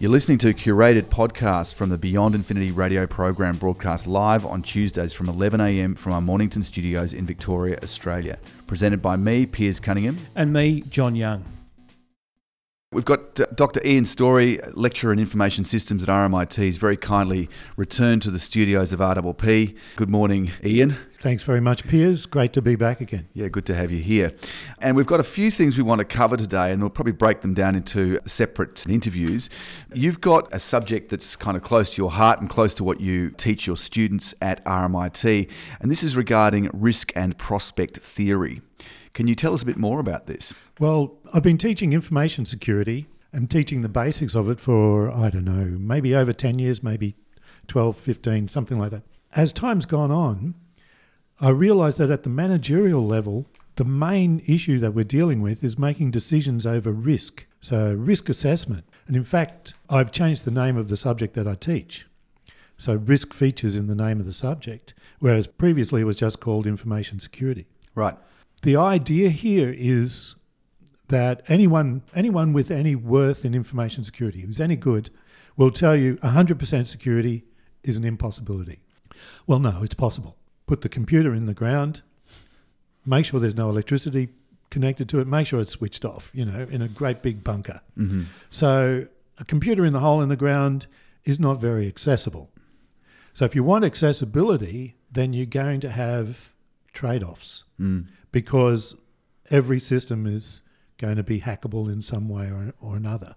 You're listening to a curated podcast from the Beyond Infinity radio program broadcast live on Tuesdays from 11am from our Mornington studios in Victoria, Australia. Presented by me, Piers Cunningham. And me, John Young. We've got uh, Dr. Ian Storey, lecturer in information systems at RMIT, has very kindly returned to the studios of RWP. Good morning, Ian. Thanks very much, Piers. Great to be back again. Yeah, good to have you here. And we've got a few things we want to cover today, and we'll probably break them down into separate interviews. You've got a subject that's kind of close to your heart and close to what you teach your students at RMIT, and this is regarding risk and prospect theory. Can you tell us a bit more about this? Well, I've been teaching information security and teaching the basics of it for, I don't know, maybe over 10 years, maybe 12, 15, something like that. As time's gone on, I realised that at the managerial level, the main issue that we're dealing with is making decisions over risk. So, risk assessment. And in fact, I've changed the name of the subject that I teach. So, risk features in the name of the subject, whereas previously it was just called information security. Right. The idea here is that anyone anyone with any worth in information security who's any good will tell you 100% security is an impossibility. Well, no, it's possible. Put the computer in the ground, make sure there's no electricity connected to it, make sure it's switched off, you know, in a great big bunker. Mm-hmm. So, a computer in the hole in the ground is not very accessible. So, if you want accessibility, then you're going to have trade offs Mm. because every system is going to be hackable in some way or, or another.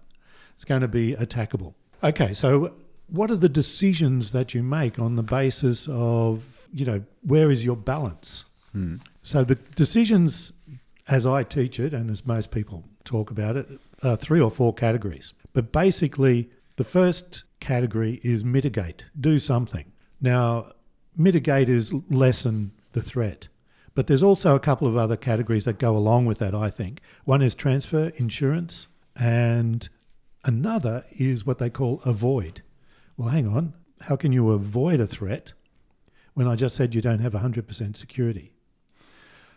It's going to be attackable. Okay, so what are the decisions that you make on the basis of, you know, where is your balance? Mm. So the decisions, as I teach it, and as most people talk about it, are three or four categories. But basically, the first category is mitigate, do something. Now, mitigate is lessen the threat. But there's also a couple of other categories that go along with that, I think. One is transfer insurance, and another is what they call avoid. Well, hang on. How can you avoid a threat when I just said you don't have 100% security?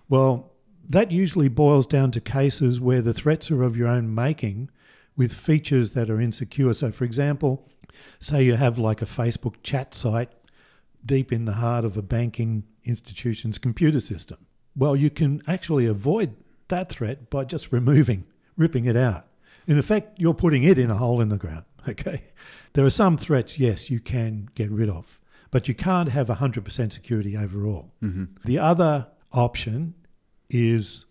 Well, that usually boils down to cases where the threats are of your own making with features that are insecure. So, for example, say you have like a Facebook chat site deep in the heart of a banking institution's computer system. Well, you can actually avoid that threat by just removing, ripping it out. In effect, you're putting it in a hole in the ground. Okay. There are some threats, yes, you can get rid of, but you can't have 100% security overall. Mm-hmm. The other option is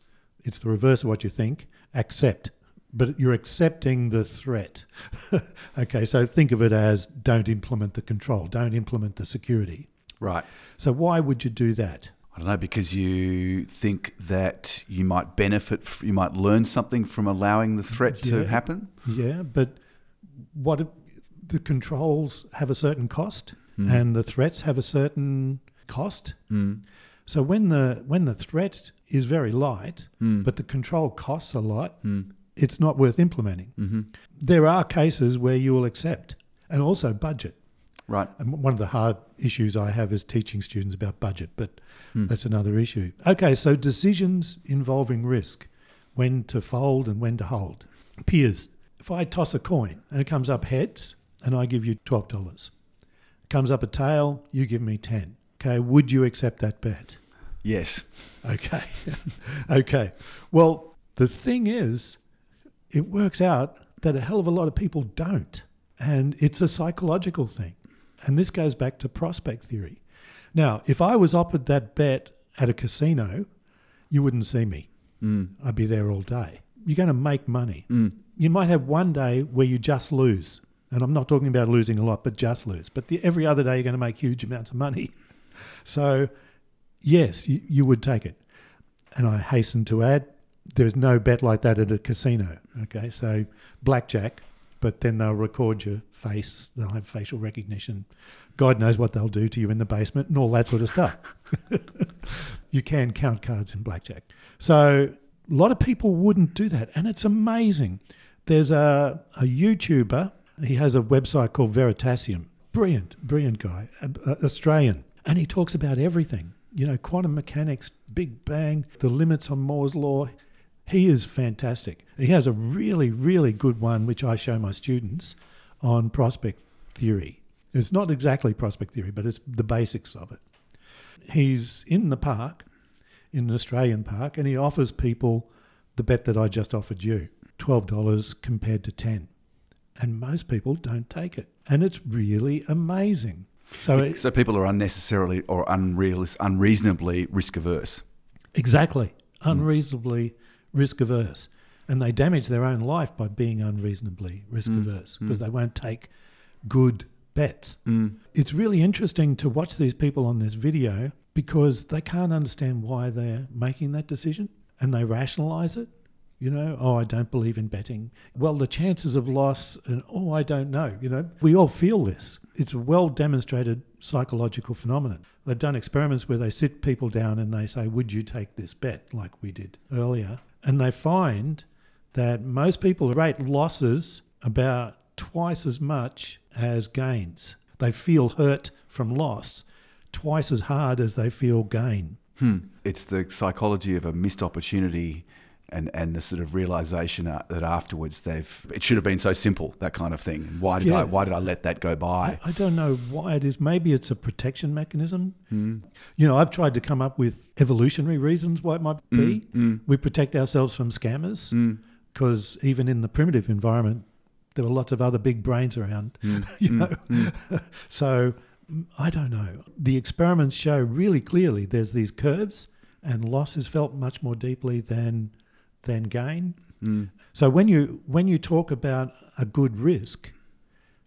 it's the reverse of what you think accept, but you're accepting the threat. okay, so think of it as don't implement the control, don't implement the security. Right. So, why would you do that? I don't know because you think that you might benefit, you might learn something from allowing the threat to happen. Yeah, but what the controls have a certain cost Mm. and the threats have a certain cost? Mm. So when the when the threat is very light, Mm. but the control costs a lot, Mm. It's not worth implementing. hmm There are cases where you will accept, and also budget. Right. And one of the hard issues I have is teaching students about budget, but Hmm. that's another issue. Okay, so decisions involving risk, when to fold and when to hold. Piers, if I toss a coin and it comes up heads and I give you $12, comes up a tail, you give me 10. Okay, would you accept that bet? Yes. Okay. okay. Well, the thing is, it works out that a hell of a lot of people don't. And it's a psychological thing. And this goes back to prospect theory. Now, if I was offered that bet at a casino, you wouldn't see me. Mm. I'd be there all day. You're going to make money. Mm. You might have one day where you just lose. And I'm not talking about losing a lot, but just lose. But the, every other day, you're going to make huge amounts of money. So, yes, you, you would take it. And I hasten to add, there's no bet like that at a casino. Okay, so blackjack, but then they'll record your face, they'll have facial recognition. God knows what they'll do to you in the basement and all that sort of stuff. you can count cards in blackjack. So a lot of people wouldn't do that. And it's amazing. There's a, a YouTuber, he has a website called Veritasium. Brilliant, brilliant guy, Australian. And he talks about everything, you know, quantum mechanics, Big Bang, the limits on Moore's Law. He is fantastic. He has a really, really good one, which I show my students, on prospect theory. It's not exactly prospect theory, but it's the basics of it. He's in the park, in an Australian park, and he offers people the bet that I just offered you $12 compared to 10 And most people don't take it. And it's really amazing. So, it, So people are unnecessarily or unrealis- unreasonably risk averse. exactly, mm. unreasonably risk averse. And they damage their own life by being unreasonably risk averse because mm, mm. they won't take good bets. Mm. It's really interesting to watch these people on this video because they can't understand why they're making that decision and they rationalize it. You know, oh, I don't believe in betting. Well, the chances of loss, and oh, I don't know. You know, we all feel this. It's a well demonstrated psychological phenomenon. They've done experiments where they sit people down and they say, Would you take this bet, like we did earlier? And they find that most people rate losses about twice as much as gains. They feel hurt from loss twice as hard as they feel gain. Hmm. It's the psychology of a missed opportunity and, and the sort of realization uh, that afterwards they've it should have been so simple that kind of thing. Why did Yeah. I why did I let that go by? I, I don't know why it is. Maybe it's a protection mechanism. Hmm. You know, I've tried to come up with evolutionary reasons why it might hmm, be. Hmm. We protect ourselves from scammers because even in the primitive environment, there were lots of other big brains around. you know, so mm, I don't know. The experiments show really clearly there's these curves, and loss is felt much more deeply than than gain. Mm. So when you when you talk about a good risk,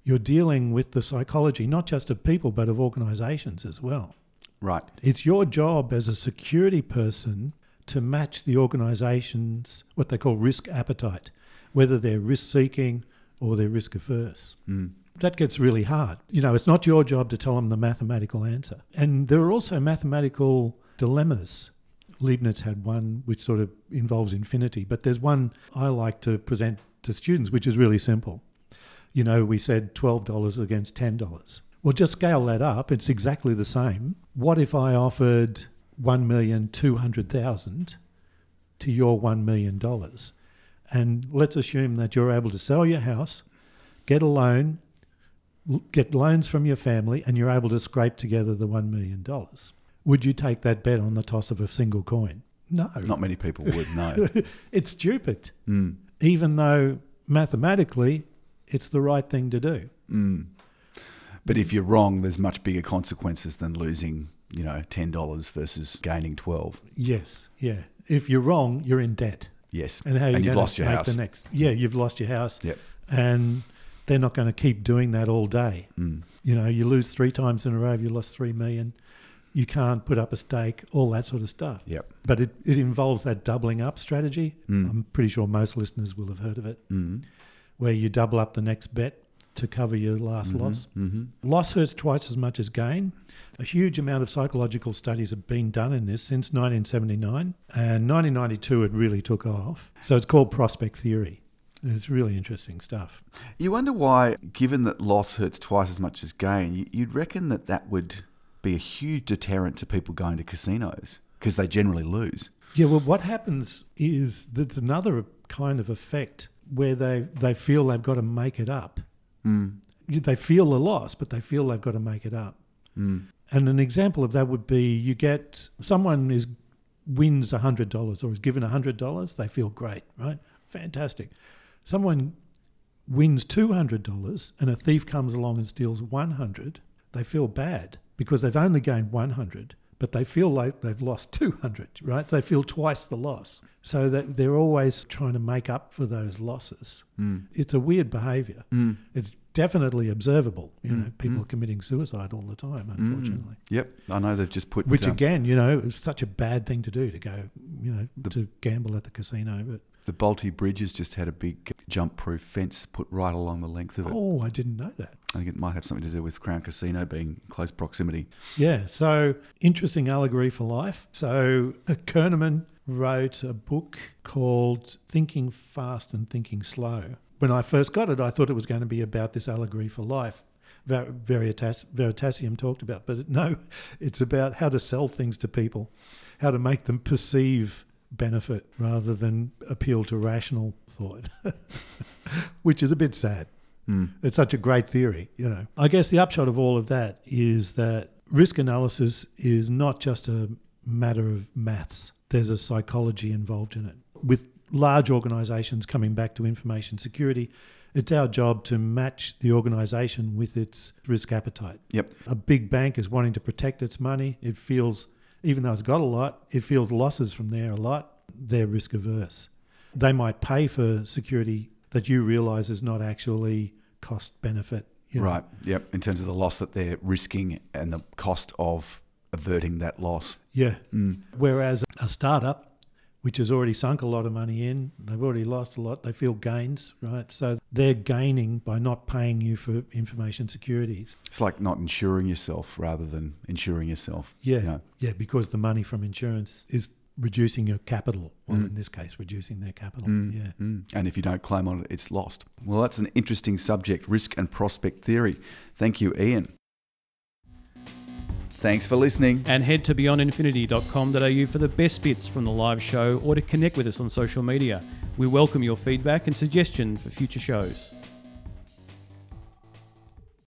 you're dealing with the psychology not just of people but of organizations as well. Right. It's your job as a security person to match the organization's what they call risk appetite, whether they're risk seeking or they're risk averse. Mm. That gets really hard. You know, it's not your job to tell them the mathematical answer. And there are also mathematical dilemmas. Leibniz had one which sort of involves infinity, but there's one I like to present to students which is really simple. You know, we said $12 against $10. Well, just scale that up. It's exactly the same. What if I offered 1,200,000 to your $1 million? And let's assume that you're able to sell your house, get a loan, get loans from your family, and you're able to scrape together the $1 million. Would you take that bet on the toss of a single coin? No. Not many people would no. it's stupid, mm. even though mathematically it's the right thing to do. Mm. But if you're wrong, there's much bigger consequences than losing, you know, ten dollars versus gaining twelve. Yes, yeah. If you're wrong, you're in debt. Yes. And how are you you've going lost to your make house. the next? Yeah, you've lost your house, Yep. and they're not going to keep doing that all day. Mm. You know, you lose three times in a row, you lost three million. You can't put up a stake, all that sort of stuff. Yep. But it, it involves that doubling up strategy. Mm. I'm pretty sure most listeners will have heard of it, Mm. where you double up the next bet to cover your last loss. hmm Loss hurts twice as much as gain. A huge amount of psychological studies have been done in this since 1979, and 1992 it really took off. So it's called prospect theory. It's really interesting stuff. You wonder why, given that loss hurts twice as much as gain, you'd reckon that that would be a huge deterrent to people going to casinos because they generally lose. Yeah, well, what happens is there's another kind of effect where they, they feel they've got to make it up. Mm. They feel the loss, but they feel they've got to make it up. Mm. And an example of that would be you get someone is wins hundred dollars or is given hundred dollars, they feel great, right? Fantastic. Someone wins two hundred dollars and a thief comes along and steals one hundred, they feel bad because they've only gained one hundred, but they feel like they've lost two hundred, right? They feel twice the loss. So that they're always trying to make up for those losses. Mm. It's a weird behavior. Mm. It's definitely observable. You know, Mm, people mm. are committing suicide all the time, unfortunately. Yep, I know they've just put. Which um, again, you know, is such a bad thing to do to go, you know, to gamble at the casino. But the Bolte Bridge has just had a big jump-proof fence put right along the length of it. oh, I didn't know that. I think it might have something to do with Crown Casino being close proximity. Yeah, so interesting allegory for life. So Kahneman wrote a book called Thinking Fast and Thinking Slow. When I first got it, I thought it was going to be about this allegory for life. Veritas, Veritasium talked about, but no, it's about how to sell things to people, how to make them perceive benefit rather than appeal to rational thought, which is a bit sad. Hmm. It's such a great theory, you know. I guess the upshot of all of that is that risk analysis is not just a matter of maths. There's a psychology involved in it. With large organizations coming back to information security, it's our job to match the organization with its risk appetite. Yep. A big bank is wanting to protect its money. It feels, even though it's got a lot, it feels losses from there a lot. They're risk averse. They might pay for security that you realize is not actually cost benefit. you know. Right. Yep. In terms of the loss that they're risking and the cost of averting that loss. Yeah. Mm. Whereas a startup, which has already sunk a lot of money in, they've already lost a lot, they feel gains, right? So they're gaining by not paying you for information securities. It's like not insuring yourself rather than insuring yourself. Yeah. you know. Yeah, because the money from insurance is reducing your capital, or in this case, reducing their capital. Yeah. Mm. And if you don't claim on it, it's lost. Well, that's an interesting subject risk and prospect theory. Thank you, Ian. Thanks for listening. And head to beyondinfinity.com.au for the best bits from the live show or to connect with us on social media. We welcome your feedback and suggestion for future shows.